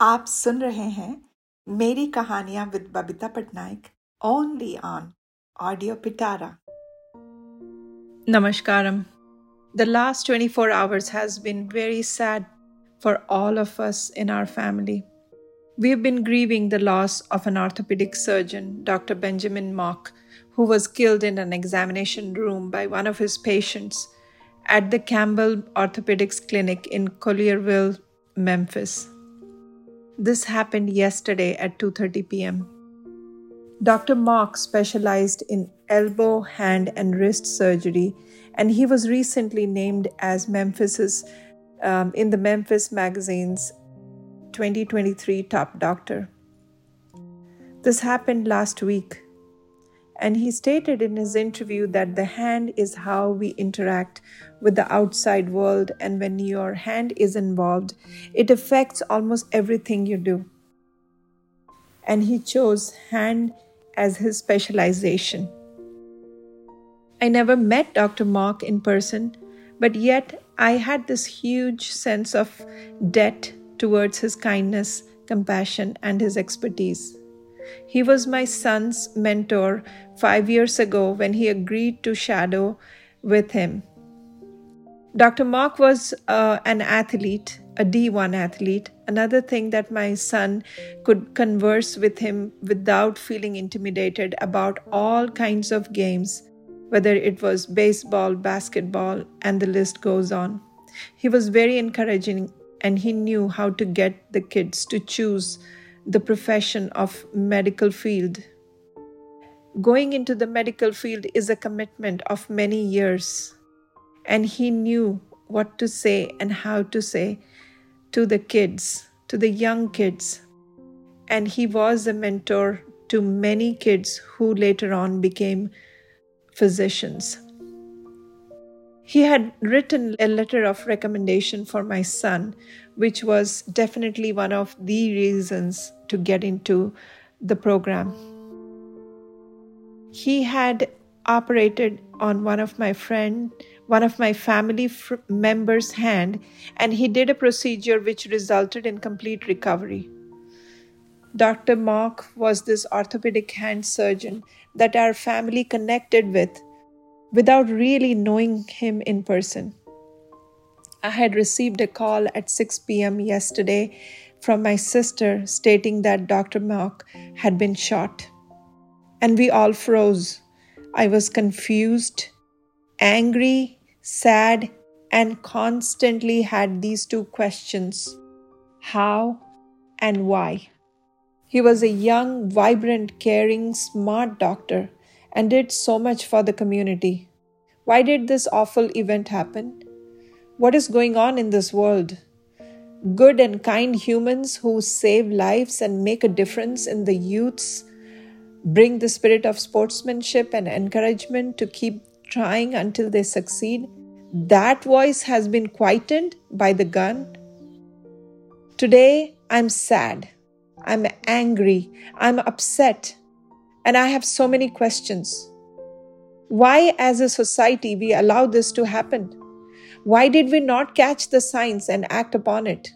आप सुन रहे हैं मेरी कहानियां with Babita Patnaik only on audio Pitara Namaskaram. The last 24 hours has been very sad for all of us in our family. We've been grieving the loss of an orthopedic surgeon, Dr. Benjamin Mock, who was killed in an examination room by one of his patients at the Campbell Orthopedics Clinic in Collierville, Memphis. This happened yesterday at 2:30 p.m. Dr. Mock specialized in elbow, hand, and wrist surgery, and he was recently named as Memphis's um, in the Memphis magazine's 2023 top doctor. This happened last week, and he stated in his interview that the hand is how we interact with the outside world, and when your hand is involved, it affects almost everything you do. And he chose hand as his specialization. I never met Dr. Mock in person, but yet I had this huge sense of debt towards his kindness, compassion, and his expertise. He was my son's mentor five years ago when he agreed to shadow with him. Dr. Mock was uh, an athlete, a D1 athlete. Another thing that my son could converse with him without feeling intimidated about all kinds of games, whether it was baseball, basketball, and the list goes on. He was very encouraging and he knew how to get the kids to choose the profession of medical field. Going into the medical field is a commitment of many years and he knew what to say and how to say to the kids, to the young kids. And he was a mentor to many kids who later on became physicians. He had written a letter of recommendation for my son, which was definitely one of the reasons to get into the program. He had operated on one of my friend one of my family fr- members' hand, and he did a procedure which resulted in complete recovery. Dr. Mock was this orthopedic hand surgeon that our family connected with without really knowing him in person. I had received a call at 6 p.m. yesterday from my sister stating that Dr. Mock had been shot. And we all froze. I was confused, angry, sad, and constantly had these two questions how and why. He was a young, vibrant, caring, smart doctor and did so much for the community. Why did this awful event happen? What is going on in this world? Good and kind humans who save lives and make a difference in the youths bring the spirit of sportsmanship and encouragement to keep trying until they succeed, that voice has been quietened by the gun. Today, I'm sad, I'm angry, I'm upset, and I have so many questions. Why, as a society, we allow this to happen? Why did we not catch the signs and act upon it?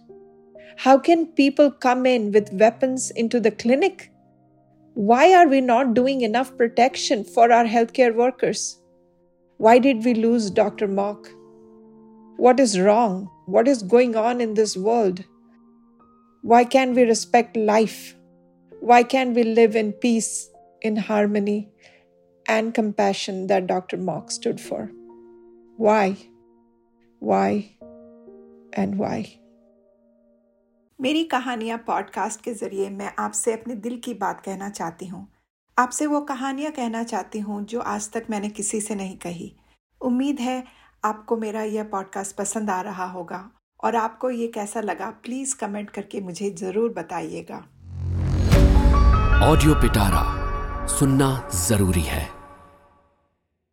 How can people come in with weapons into the clinic? Why are we not doing enough protection for our healthcare workers? Why did we lose Dr. Mock? What is wrong? What is going on in this world? Why can't we respect life? Why can't we live in peace, in harmony, and compassion that Dr. Mock stood for? Why? Why? And why? मेरी कहानियाँ podcast के ज़रिए मैं आपसे अपने दिल की बात कहना चाहती हूँ आपसे वो कहानियाँ कहना चाहती हूँ जो आज तक मैंने किसी से नहीं कही उम्मीद है आपको मेरा यह पॉडकास्ट पसंद आ रहा होगा और आपको ये कैसा लगा प्लीज़ कमेंट करके मुझे ज़रूर बताइएगा ऑडियो पिटारा सुनना ज़रूरी है।